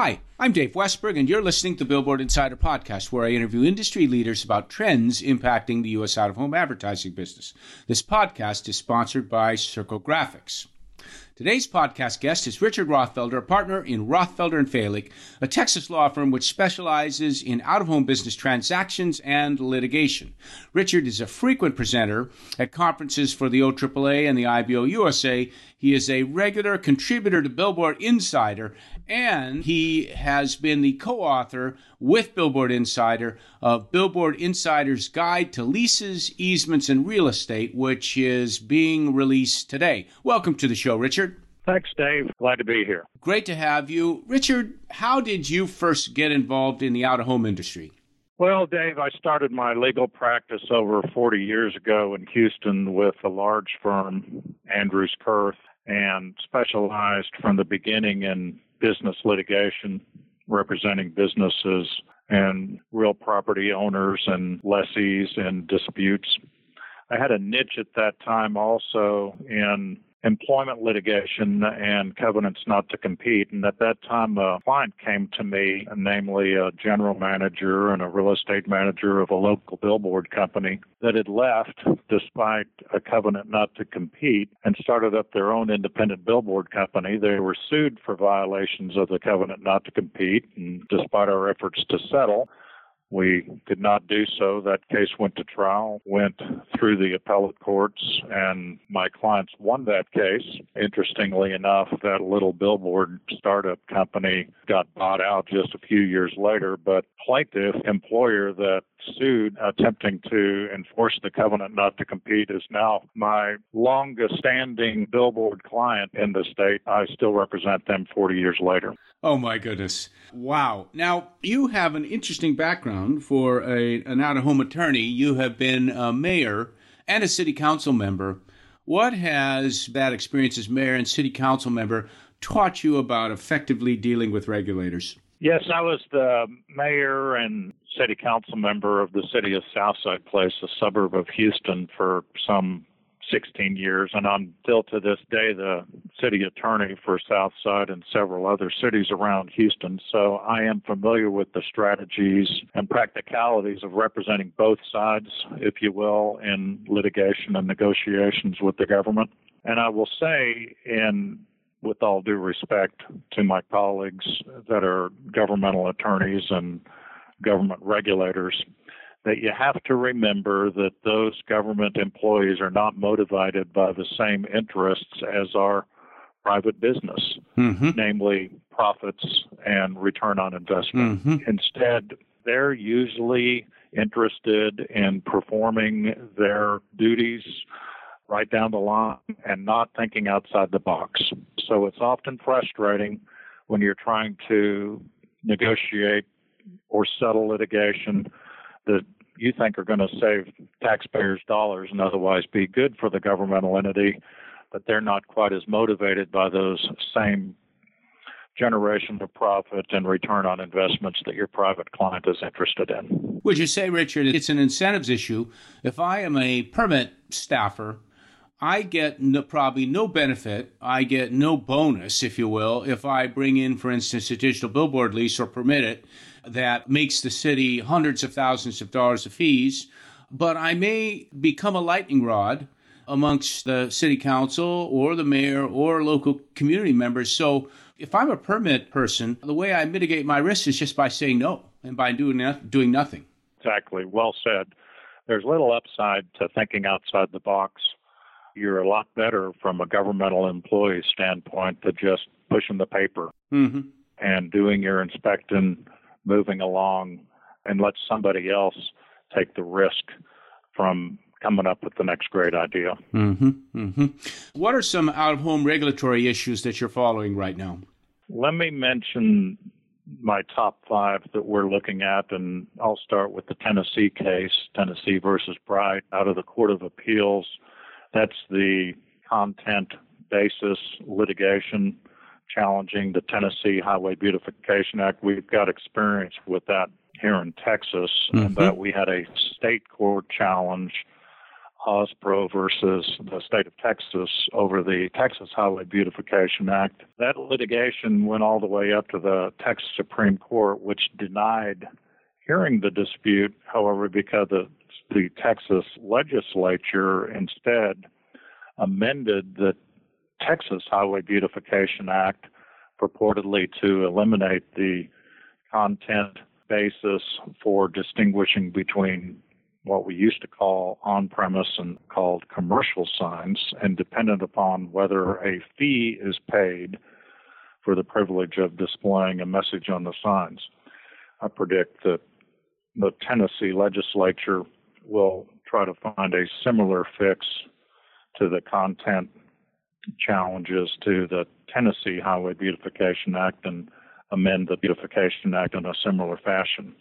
Hi, I'm Dave Westberg, and you're listening to Billboard Insider Podcast, where I interview industry leaders about trends impacting the U.S. out of home advertising business. This podcast is sponsored by Circle Graphics. Today's podcast guest is Richard Rothfelder, a partner in Rothfelder and Falick, a Texas law firm which specializes in out-of-home business transactions and litigation. Richard is a frequent presenter at conferences for the OAAA and the IBO USA. He is a regular contributor to Billboard Insider, and he has been the co-author with Billboard Insider of Billboard Insider's Guide to Leases, Easements, and Real Estate, which is being released today. Welcome to the show, Richard. Thanks, Dave. Glad to be here. Great to have you. Richard, how did you first get involved in the out of home industry? Well, Dave, I started my legal practice over 40 years ago in Houston with a large firm, Andrews Kurth, and specialized from the beginning in business litigation, representing businesses and real property owners and lessees in disputes. I had a niche at that time also in employment litigation and covenants not to compete. And at that time, a client came to me, namely a general manager and a real estate manager of a local billboard company that had left despite a covenant not to compete and started up their own independent billboard company. They were sued for violations of the covenant not to compete. And despite our efforts to settle, we did not do so. That case went to trial, went through the appellate courts, and my clients won that case. Interestingly enough, that little billboard startup company got bought out just a few years later, but plaintiff employer that sued attempting to enforce the covenant not to compete is now my longest standing billboard client in the state. I still represent them 40 years later. Oh my goodness. Wow. Now, you have an interesting background for a, an out of home attorney. You have been a mayor and a city council member. What has that experience as mayor and city council member taught you about effectively dealing with regulators? Yes, I was the mayor and city council member of the city of Southside Place, a suburb of Houston, for some 16 years, and I'm still to this day the city attorney for Southside and several other cities around Houston. So I am familiar with the strategies and practicalities of representing both sides, if you will, in litigation and negotiations with the government. And I will say, in with all due respect to my colleagues that are governmental attorneys and government regulators, that you have to remember that those government employees are not motivated by the same interests as our private business, mm-hmm. namely profits and return on investment. Mm-hmm. Instead, they're usually interested in performing their duties right down the line and not thinking outside the box. So it's often frustrating when you're trying to negotiate or settle litigation that you think are going to save taxpayers dollars and otherwise be good for the governmental entity, but they're not quite as motivated by those same generation of profit and return on investments that your private client is interested in. Would you say, Richard, it's an incentives issue? If I am a permit staffer I get no, probably no benefit. I get no bonus, if you will, if I bring in, for instance, a digital billboard lease or permit it that makes the city hundreds of thousands of dollars of fees. But I may become a lightning rod amongst the city council or the mayor or local community members. So if I'm a permit person, the way I mitigate my risk is just by saying no and by doing, doing nothing. Exactly. Well said. There's little upside to thinking outside the box you're a lot better from a governmental employee standpoint to just pushing the paper mm-hmm. and doing your inspecting, moving along, and let somebody else take the risk from coming up with the next great idea. Mm-hmm. Mm-hmm. What are some out of home regulatory issues that you're following right now? Let me mention my top five that we're looking at, and I'll start with the Tennessee case, Tennessee versus Bright, out of the Court of Appeals that's the content basis litigation challenging the Tennessee Highway Beautification Act. We've got experience with that here in Texas, mm-hmm. and that we had a state court challenge Auspro versus the state of Texas over the Texas Highway Beautification Act. That litigation went all the way up to the Texas Supreme Court, which denied hearing the dispute. However, because the, the Texas legislature instead amended the Texas Highway Beautification Act purportedly to eliminate the content basis for distinguishing between what we used to call on premise and called commercial signs, and dependent upon whether a fee is paid for the privilege of displaying a message on the signs. I predict that the Tennessee legislature will try to find a similar fix to the content challenges to the Tennessee Highway Beautification Act and amend the Beautification Act in a similar fashion.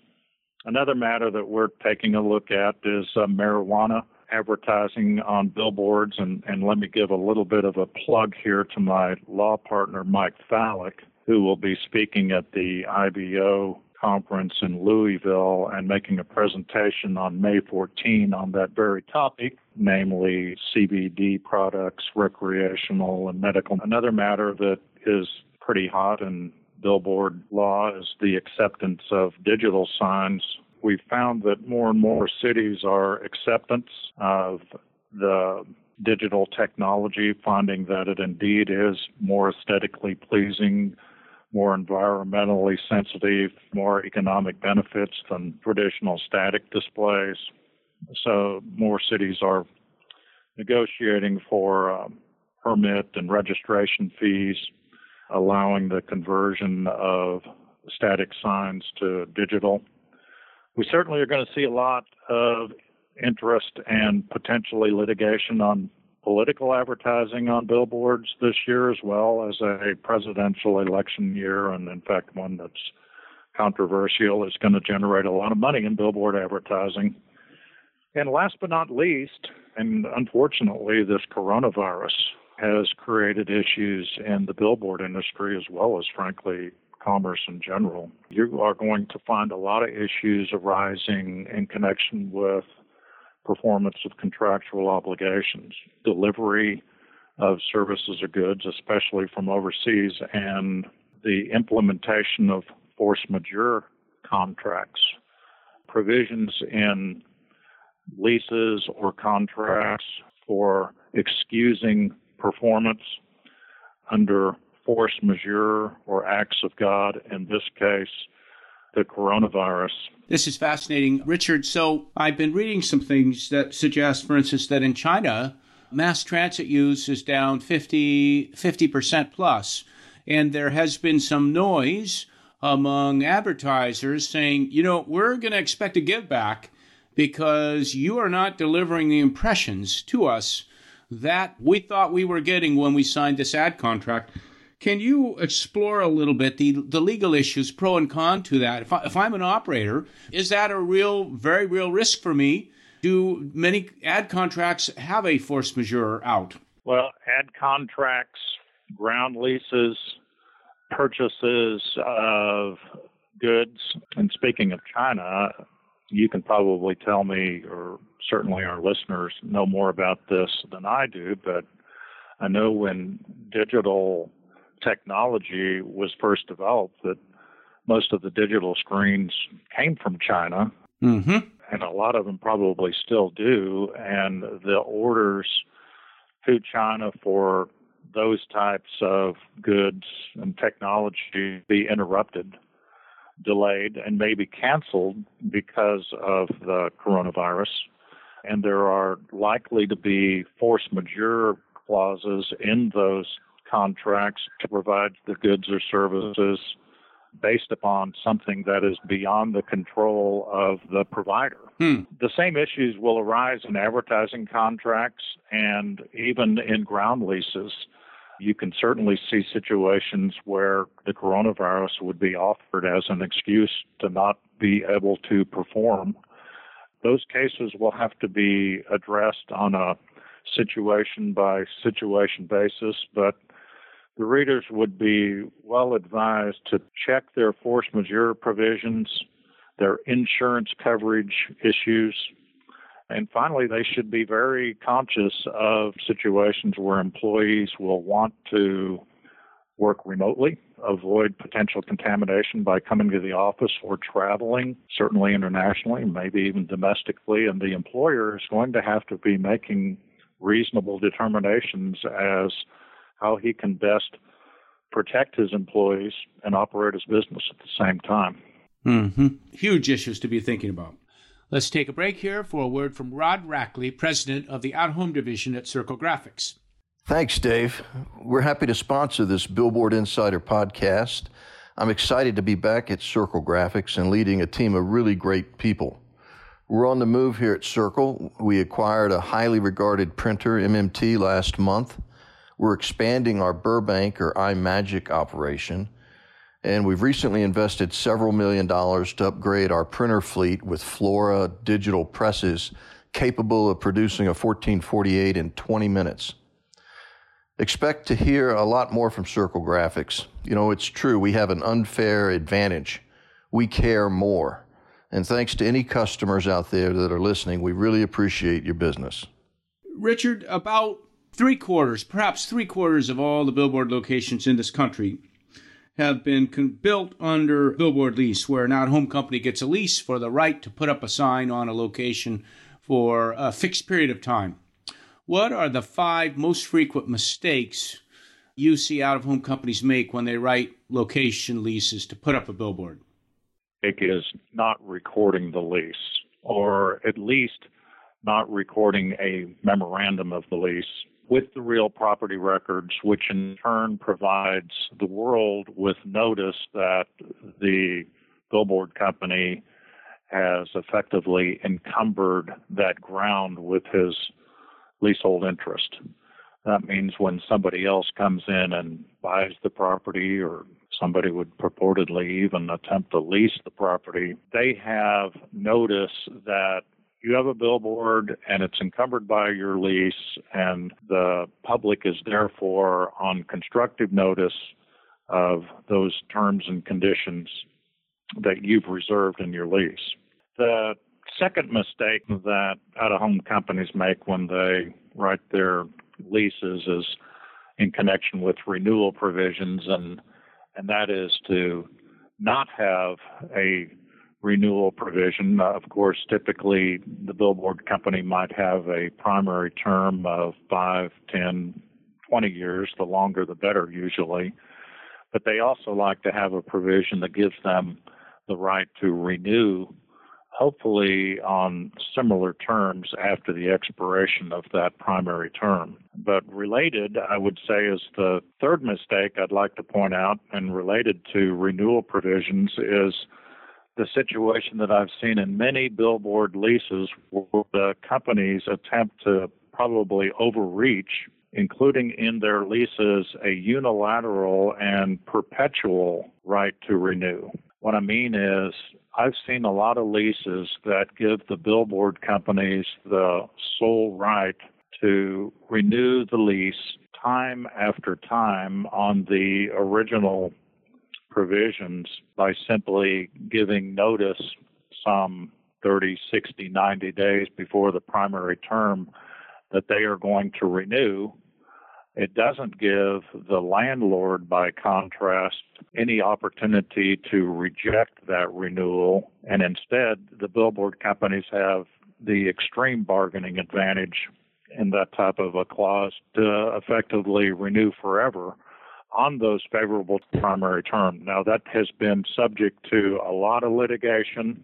Another matter that we're taking a look at is uh, marijuana advertising on billboards. And, and let me give a little bit of a plug here to my law partner, Mike Falick, who will be speaking at the IBO conference in Louisville and making a presentation on May 14 on that very topic, namely CBD products, recreational and medical. Another matter that is pretty hot in billboard law is the acceptance of digital signs. We've found that more and more cities are acceptance of the digital technology, finding that it indeed is more aesthetically pleasing, more environmentally sensitive, more economic benefits than traditional static displays. So more cities are negotiating for um, permit and registration fees allowing the conversion of static signs to digital. We certainly are going to see a lot of interest and potentially litigation on political advertising on billboards this year, as well as a presidential election year, and in fact, one that's controversial is going to generate a lot of money in billboard advertising. And last but not least, and unfortunately, this coronavirus has created issues in the billboard industry as well as, frankly, commerce in general. You are going to find a lot of issues arising in connection with performance of contractual obligations, delivery of services or goods, especially from overseas, and the implementation of force majeure contracts, provisions in leases or contracts for excusing performance under force majeure or acts of God, in this case, the coronavirus. This is fascinating, Richard. So, I've been reading some things that suggest, for instance, that in China, mass transit use is down 50, 50% plus. And there has been some noise among advertisers saying, you know, we're going to expect a give back because you are not delivering the impressions to us that we thought we were getting when we signed this ad contract. Can you explore a little bit the, the legal issues, pro and con to that? If, I, if I'm an operator, is that a real, very real risk for me? Do many ad contracts have a force majeure out? Well, ad contracts, ground leases, purchases of goods, and speaking of China, you can probably tell me, or certainly our listeners know more about this than I do, but I know when digital technology was first developed that most of the digital screens came from China. Mm-hmm. And a lot of them probably still do. And the orders to China for those types of goods and technology be interrupted delayed and maybe canceled because of the coronavirus. And there are likely to be force majeure clauses in those contracts to provide the goods or services based upon something that is beyond the control of the provider. Hmm. The same issues will arise in advertising contracts and even in ground leases you can certainly see situations where the coronavirus would be offered as an excuse to not be able to perform. Those cases will have to be addressed on a situation by situation basis, but the readers would be well advised to check their force majeure provisions, their insurance coverage issues, And finally, they should be very conscious of situations where employees will want to work remotely, avoid potential contamination by coming to the office or traveling, certainly internationally, maybe even domestically. And the employer is going to have to be making reasonable determinations as how he can best protect his employees and operate his business at the same time. Mm-hmm. Huge issues to be thinking about. Let's take a break here for a word from Rod Rackley, president of the Out Home Division at Circle Graphics. Thanks, Dave. We're happy to sponsor this Billboard Insider podcast. I'm excited to be back at Circle Graphics and leading a team of really great people. We're on the move here at Circle. We acquired a highly regarded printer, MMT, last month. We're expanding our Burbank or iMagic operation. And we've recently invested several million dollars to upgrade our printer fleet with Flora digital presses capable of producing a 1448 in 20 minutes. Expect to hear a lot more from Circle Graphics. You know, it's true, we have an unfair advantage. We care more. And thanks to any customers out there that are listening, we really appreciate your business. Richard, about three quarters, perhaps three quarters of all the billboard locations in this country have been con- built under billboard lease, where an out home company gets a lease for the right to put up a sign on a location for a fixed period of time. What are the five most frequent mistakes you see out of home companies make when they write location leases to put up a billboard? It is not recording the lease, or at least not recording a memorandum of the lease with the real property records, which in turn provides the world with notice that the billboard company has effectively encumbered that ground with his leasehold interest. That means when somebody else comes in and buys the property or somebody would purportedly even attempt to lease the property, they have notice that you have a billboard and it's encumbered by your lease, and the public is therefore on constructive notice of those terms and conditions that you've reserved in your lease. The second mistake that out of home companies make when they write their leases is in connection with renewal provisions and and that is to not have a renewal provision. Uh, of course, typically the billboard company might have a primary term of 5, 10, 20 years, the longer the better usually. But they also like to have a provision that gives them the right to renew, hopefully on similar terms after the expiration of that primary term. But related, I would say, is the third mistake I'd like to point out, and related to renewal provisions, is the situation that I've seen in many billboard leases where the companies attempt to probably overreach, including in their leases a unilateral and perpetual right to renew. What I mean is, I've seen a lot of leases that give the billboard companies the sole right to renew the lease time after time on the original provisions by simply giving notice some 30, 60, 90 days before the primary term that they are going to renew. It doesn't give the landlord, by contrast, any opportunity to reject that renewal. And instead, the billboard companies have the extreme bargaining advantage in that type of a clause to effectively renew forever on those favorable primary terms. Now, that has been subject to a lot of litigation.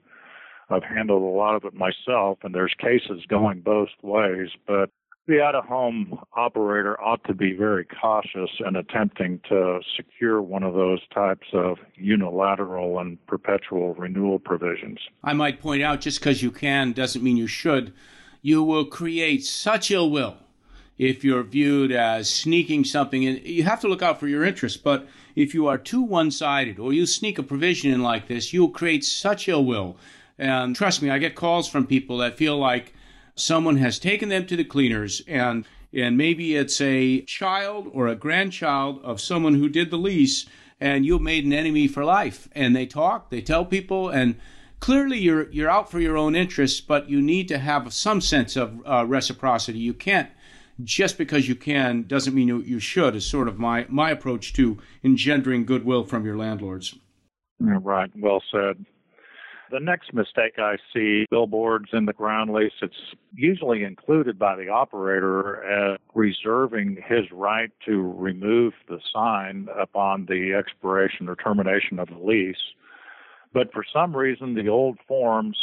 I've handled a lot of it myself, and there's cases going both ways, but the out of home operator ought to be very cautious in attempting to secure one of those types of unilateral and perpetual renewal provisions. I might point out just because you can doesn't mean you should. You will create such ill will if you're viewed as sneaking something in. You have to look out for your interests, but if you are too one sided or you sneak a provision in like this, you'll create such ill will. And trust me, I get calls from people that feel like someone has taken them to the cleaners and and maybe it's a child or a grandchild of someone who did the lease and you've made an enemy for life and they talk they tell people and clearly you're you're out for your own interests, but you need to have some sense of uh, reciprocity. You can't just because you can doesn't mean you, you should. Is sort of my my approach to engendering goodwill from your landlords. Right. Well said. The next mistake I see billboards in the ground lease, it's usually included by the operator as reserving his right to remove the sign upon the expiration or termination of the lease. But for some reason, the old forms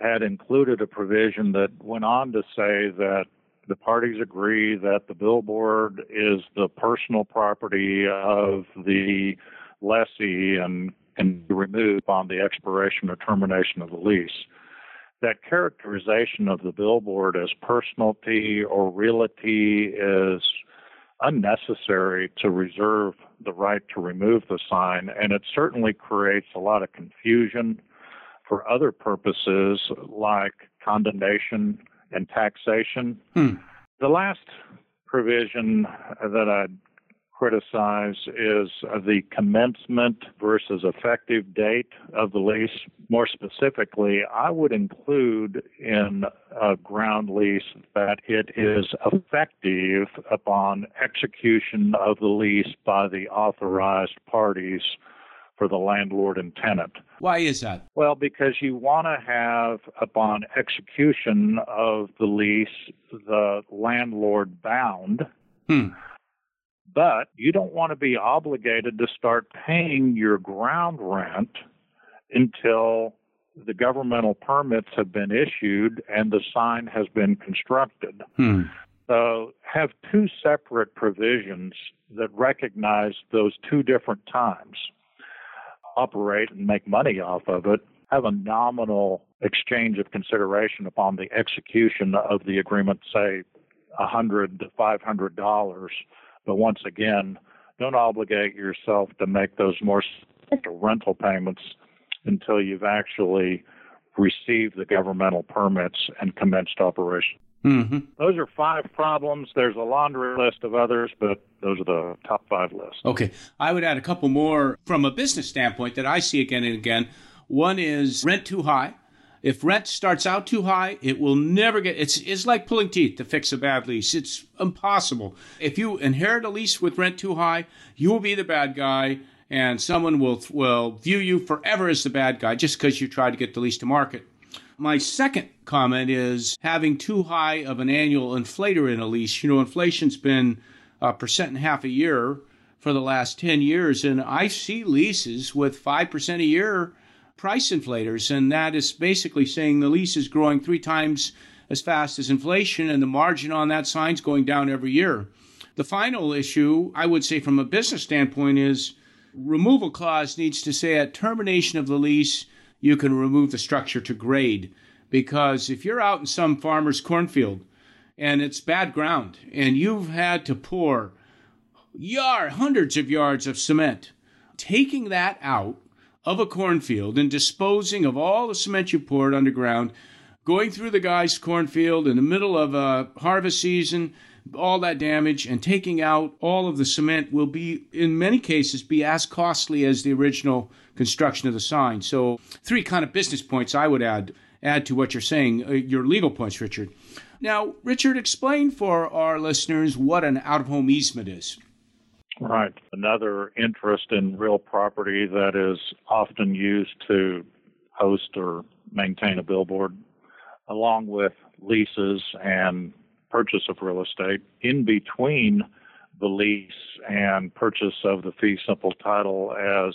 had included a provision that went on to say that the parties agree that the billboard is the personal property of the lessee and can be removed on the expiration or termination of the lease. That characterization of the billboard as personalty or realty is unnecessary to reserve the right to remove the sign, and it certainly creates a lot of confusion for other purposes like condemnation and taxation. Hmm. The last provision that I'd criticize is the commencement versus effective date of the lease. More specifically, I would include in a ground lease that it is effective upon execution of the lease by the authorized parties for the landlord and tenant. Why is that? Well, because you want to have, upon execution of the lease, the landlord bound. Hmm but you don't want to be obligated to start paying your ground rent until the governmental permits have been issued and the sign has been constructed. Hmm. So have two separate provisions that recognize those two different times. Operate and make money off of it. Have a nominal exchange of consideration upon the execution of the agreement, say a hundred to five hundred dollars but once again, don't obligate yourself to make those more rental payments until you've actually received the governmental permits and commenced operation. Mm-hmm. Those are five problems. There's a laundry list of others, but those are the top five lists. Okay. I would add a couple more from a business standpoint that I see again and again. One is rent too high. If rent starts out too high, it will never get. It's it's like pulling teeth to fix a bad lease. It's impossible. If you inherit a lease with rent too high, you will be the bad guy, and someone will will view you forever as the bad guy just because you tried to get the lease to market. My second comment is having too high of an annual inflator in a lease. You know, inflation's been a percent and a half a year for the last 10 years, and I see leases with 5% a year price inflators, and that is basically saying the lease is growing three times as fast as inflation, and the margin on that sign is going down every year. The final issue, I would say, from a business standpoint, is removal clause needs to say at termination of the lease, you can remove the structure to grade. Because if you're out in some farmer's cornfield and it's bad ground and you've had to pour yard, hundreds of yards of cement, taking that out of a cornfield and disposing of all the cement you poured underground, going through the guy's cornfield in the middle of a harvest season, all that damage, and taking out all of the cement will be, in many cases, be as costly as the original construction of the sign. So, three kind of business points I would add add to what you're saying, uh, your legal points, Richard. Now, Richard, explain for our listeners what an out of home easement is. Right. Another interest in real property that is often used to host or maintain a billboard, along with leases and purchase of real estate. In between the lease and purchase of the fee simple title as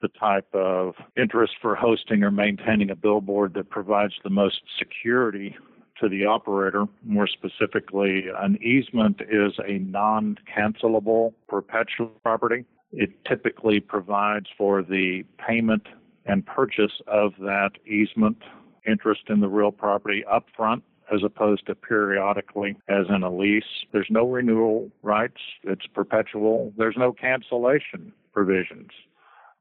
the type of interest for hosting or maintaining a billboard that provides the most security to the operator. More specifically, an easement is a non cancelable perpetual property. It typically provides for the payment and purchase of that easement interest in the real property upfront as opposed to periodically as in a lease. There's no renewal rights, it's perpetual. There's no cancellation provisions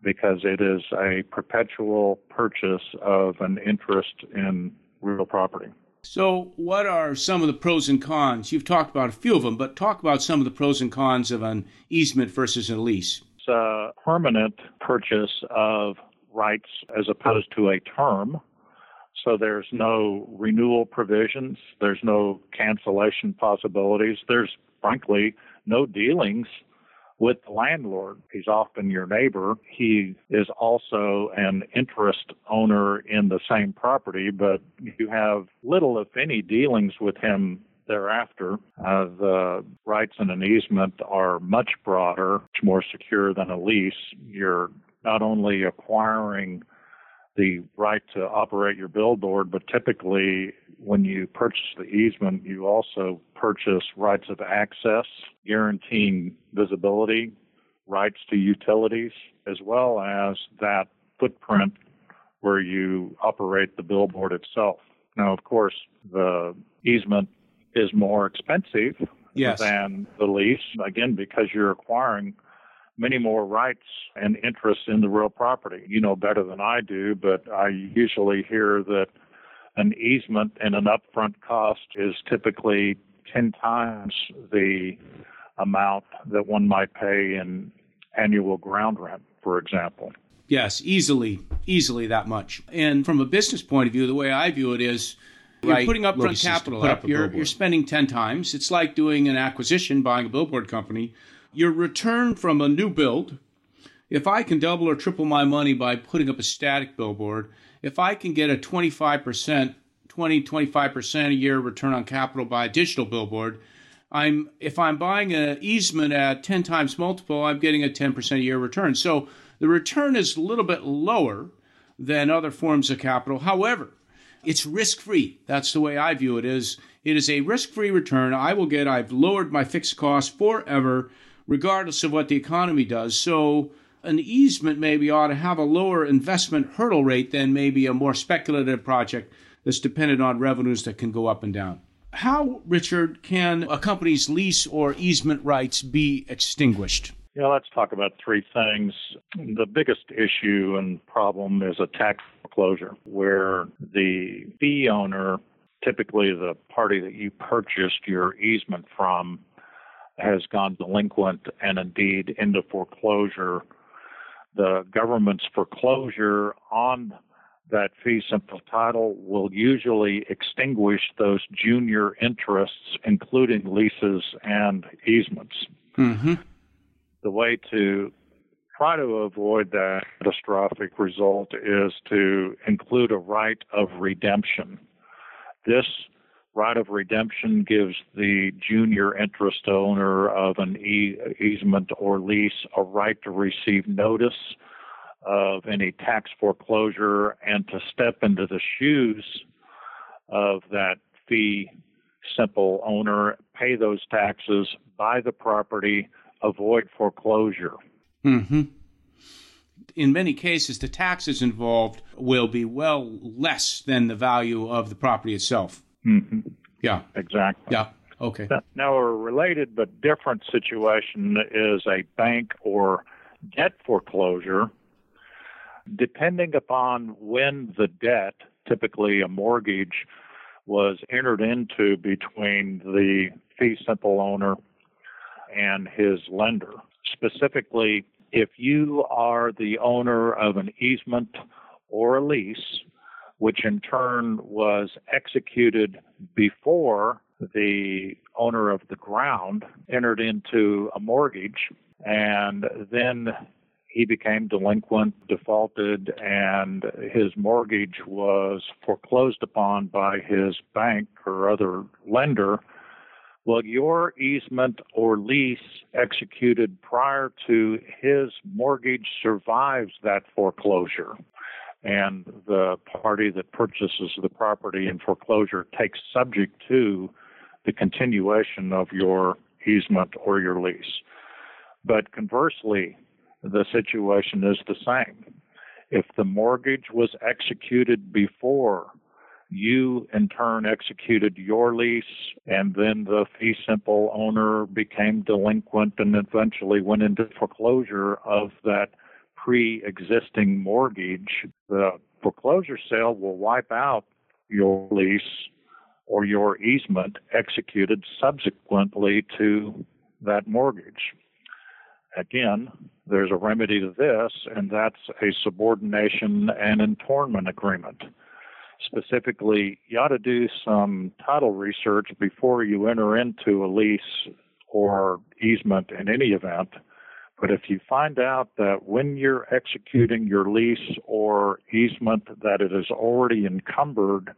because it is a perpetual purchase of an interest in real property. So, what are some of the pros and cons? You've talked about a few of them, but talk about some of the pros and cons of an easement versus a lease. It's a permanent purchase of rights as opposed to a term. So there's no renewal provisions, there's no cancellation possibilities, there's frankly no dealings with the landlord. He's often your neighbor. He is also an interest owner in the same property, but you have little, if any, dealings with him thereafter. Uh, the rights in an easement are much broader, much more secure than a lease. You're not only acquiring the right to operate your billboard, but typically when you purchase the easement, you also purchase rights of access, guaranteeing visibility, rights to utilities, as well as that footprint where you operate the billboard itself. Now, of course, the easement is more expensive yes. than the lease, again, because you're acquiring many more rights and interests in the real property. You know better than I do, but I usually hear that an easement and an upfront cost is typically 10 times the amount that one might pay in annual ground rent, for example. Yes, easily, easily that much. And from a business point of view, the way I view it is you're right. putting upfront capital up. up you're, you're spending 10 times. It's like doing an acquisition, buying a billboard company. Your return from a new build, if I can double or triple my money by putting up a static billboard, if I can get a 25%, 20, 25% a year return on capital by a digital billboard, I'm if I'm buying an easement at 10 times multiple, I'm getting a 10% a year return. So the return is a little bit lower than other forms of capital. However, it's risk-free. That's the way I view it is it is a risk-free return I will get. I've lowered my fixed costs forever regardless of what the economy does. So an easement maybe ought to have a lower investment hurdle rate than maybe a more speculative project that's dependent on revenues that can go up and down. How, Richard, can a company's lease or easement rights be extinguished? Yeah, let's talk about three things. The biggest issue and problem is a tax foreclosure, where the fee owner, typically the party that you purchased your easement from, has gone delinquent and indeed into foreclosure the government's foreclosure on that fee simple title will usually extinguish those junior interests, including leases and easements. Mm-hmm. The way to try to avoid that catastrophic result is to include a right of redemption. This right of redemption gives the junior interest owner of an easement or lease a right to receive notice of any tax foreclosure and to step into the shoes of that fee simple owner, pay those taxes, buy the property, avoid foreclosure. Mm-hmm. In many cases, the taxes involved will be well less than the value of the property itself. Mm-hmm. Yeah. Exactly. Yeah. Okay. Now, a related but different situation is a bank or debt foreclosure. Depending upon when the debt, typically a mortgage, was entered into between the fee simple owner and his lender. Specifically, if you are the owner of an easement or a lease, which in turn was executed before the owner of the ground entered into a mortgage and then he became delinquent, defaulted, and his mortgage was foreclosed upon by his bank or other lender. Well, your easement or lease executed prior to his mortgage survives that foreclosure and the party that purchases the property in foreclosure takes subject to the continuation of your easement or your lease. But conversely, the situation is the same. If the mortgage was executed before you in turn executed your lease and then the fee simple owner became delinquent and eventually went into foreclosure of that pre-existing mortgage, the foreclosure sale will wipe out your lease or your easement executed subsequently to that mortgage. again, there's a remedy to this, and that's a subordination and attornment agreement. Specifically, you ought to do some title research before you enter into a lease or easement in any event. But if you find out that when you're executing your lease or easement that it is already encumbered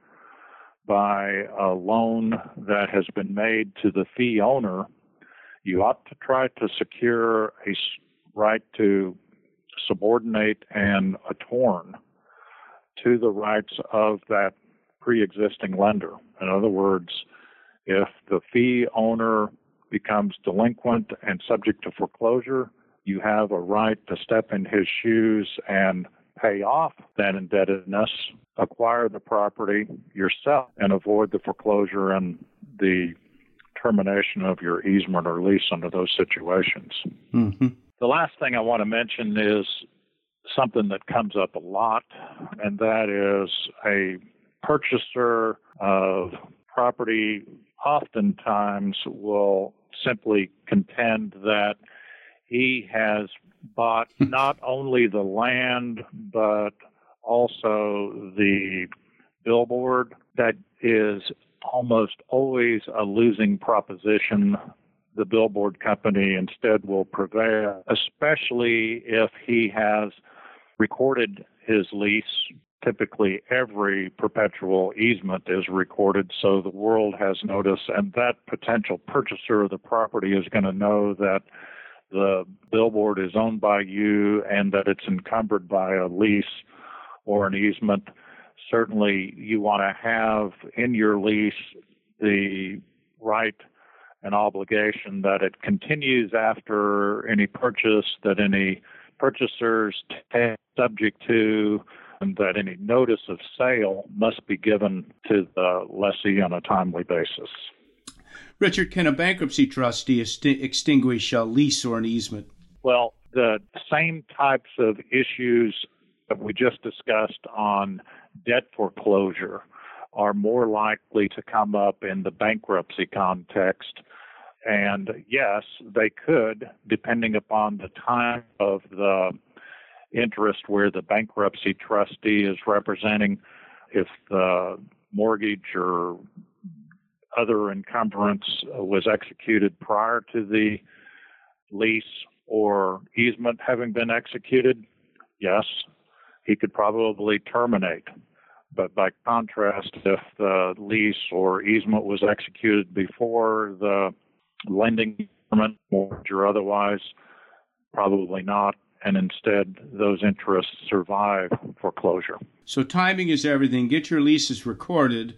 by a loan that has been made to the fee owner, you ought to try to secure a right to subordinate and attorn to the rights of that pre-existing lender. In other words, if the fee owner becomes delinquent and subject to foreclosure, you have a right to step in his shoes and pay off that indebtedness, acquire the property yourself, and avoid the foreclosure and the termination of your easement or lease under those situations. Mm-hmm. The last thing I want to mention is something that comes up a lot, and that is a purchaser of property oftentimes will simply contend that he has bought not only the land but also the billboard that is almost always a losing proposition. The billboard company instead will prevail, especially if he has recorded his lease. Typically, every perpetual easement is recorded, so the world has notice, and that potential purchaser of the property is going to know that the billboard is owned by you and that it's encumbered by a lease or an easement certainly you want to have in your lease the right and obligation that it continues after any purchase, that any purchasers subject to, and that any notice of sale must be given to the lessee on a timely basis. Richard, can a bankruptcy trustee extinguish a lease or an easement? Well, the same types of issues that we just discussed on debt foreclosure are more likely to come up in the bankruptcy context. And yes, they could, depending upon the time of the interest where the bankruptcy trustee is representing, if the mortgage or other encumbrance uh, was executed prior to the lease or easement having been executed, yes, he could probably terminate. But by contrast, if the lease or easement was executed before the lending agreement, or otherwise, probably not. And instead, those interests survive foreclosure. So timing is everything. Get your leases recorded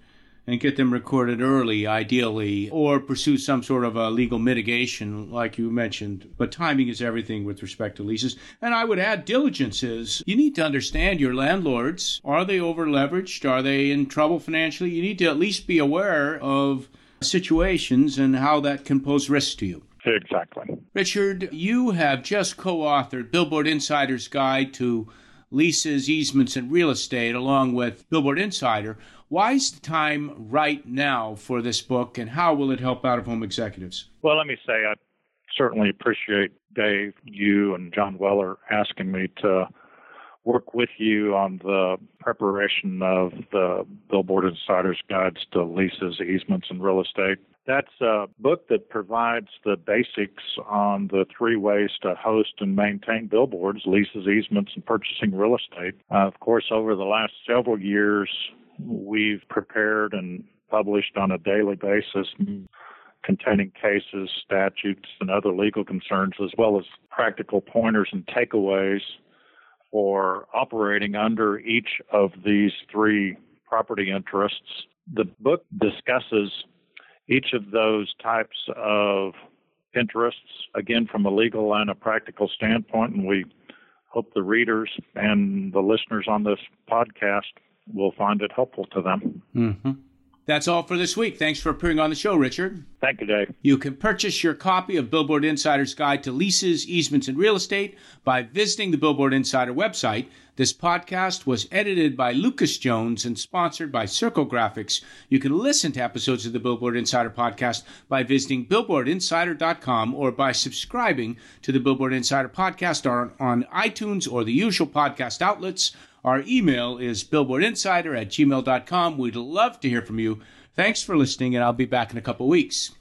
and get them recorded early, ideally, or pursue some sort of a legal mitigation, like you mentioned. But timing is everything with respect to leases. And I would add diligence is you need to understand your landlords. Are they over leveraged? Are they in trouble financially? You need to at least be aware of situations and how that can pose risk to you. Exactly. Richard, you have just co authored Billboard Insider's Guide to Leases, Easements, and Real Estate, along with Billboard Insider. Why is the time right now for this book, and how will it help out of home executives? Well, let me say I certainly appreciate Dave, you, and John Weller asking me to work with you on the preparation of the Billboard Insider's Guides to Leases, Easements, and Real Estate. That's a book that provides the basics on the three ways to host and maintain billboards, leases, easements, and purchasing real estate. Uh, of course, over the last several years, we've prepared and published on a daily basis mm-hmm. containing cases, statutes, and other legal concerns, as well as practical pointers and takeaways for operating under each of these three property interests. The book discusses each of those types of interests, again, from a legal and a practical standpoint, and we hope the readers and the listeners on this podcast will find it helpful to them. Mm-hmm. That's all for this week. Thanks for appearing on the show, Richard. Thank you, Dave. You can purchase your copy of Billboard Insider's Guide to Leases, Easements, and Real Estate by visiting the Billboard Insider website. This podcast was edited by Lucas Jones and sponsored by Circle Graphics. You can listen to episodes of the Billboard Insider podcast by visiting billboardinsider.com or by subscribing to the Billboard Insider podcast on, on iTunes or the usual podcast outlets. Our email is billboardinsider at gmail.com. We'd love to hear from you. Thanks for listening, and I'll be back in a couple weeks.